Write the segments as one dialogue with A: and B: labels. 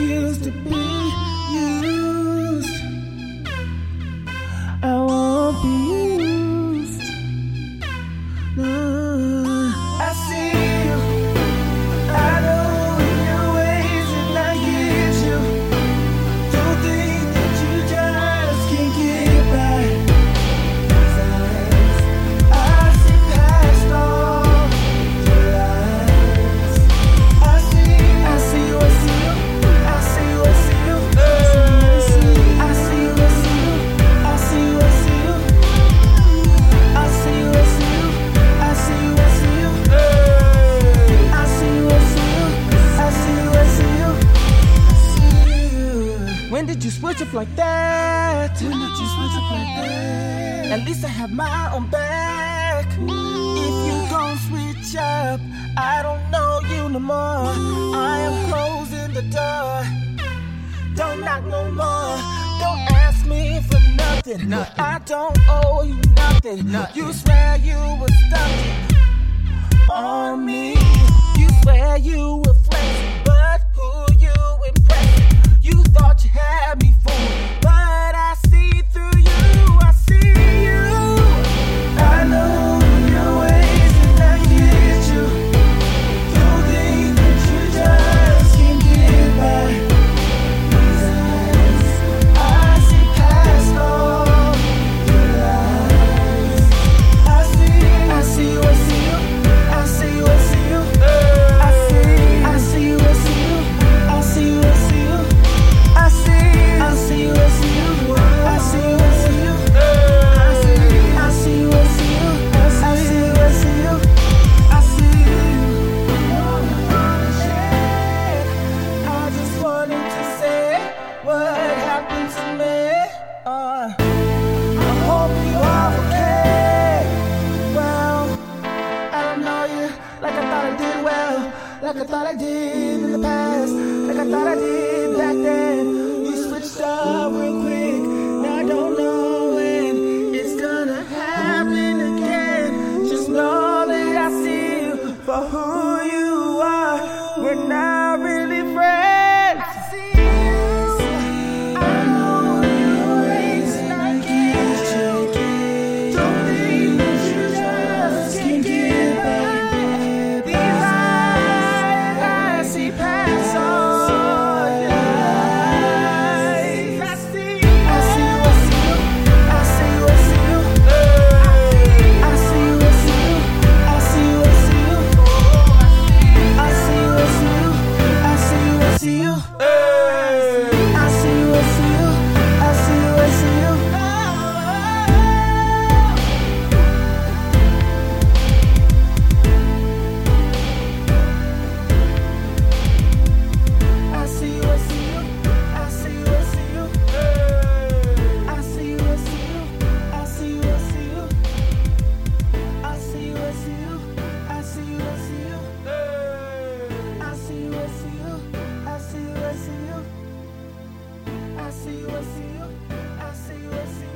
A: used to be. you switch up like that? Why don't you up like that? At least I have my own back. If you don't switch up, I don't know you no more. I am closing the door. Don't knock no more. Don't ask me for nothing. nothing. I don't owe you nothing. nothing. You swear you were stuck on me. Oh. I see you, I see you, I see you, I see you. I see you, I see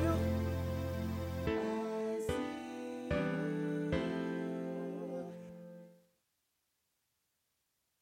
A: you,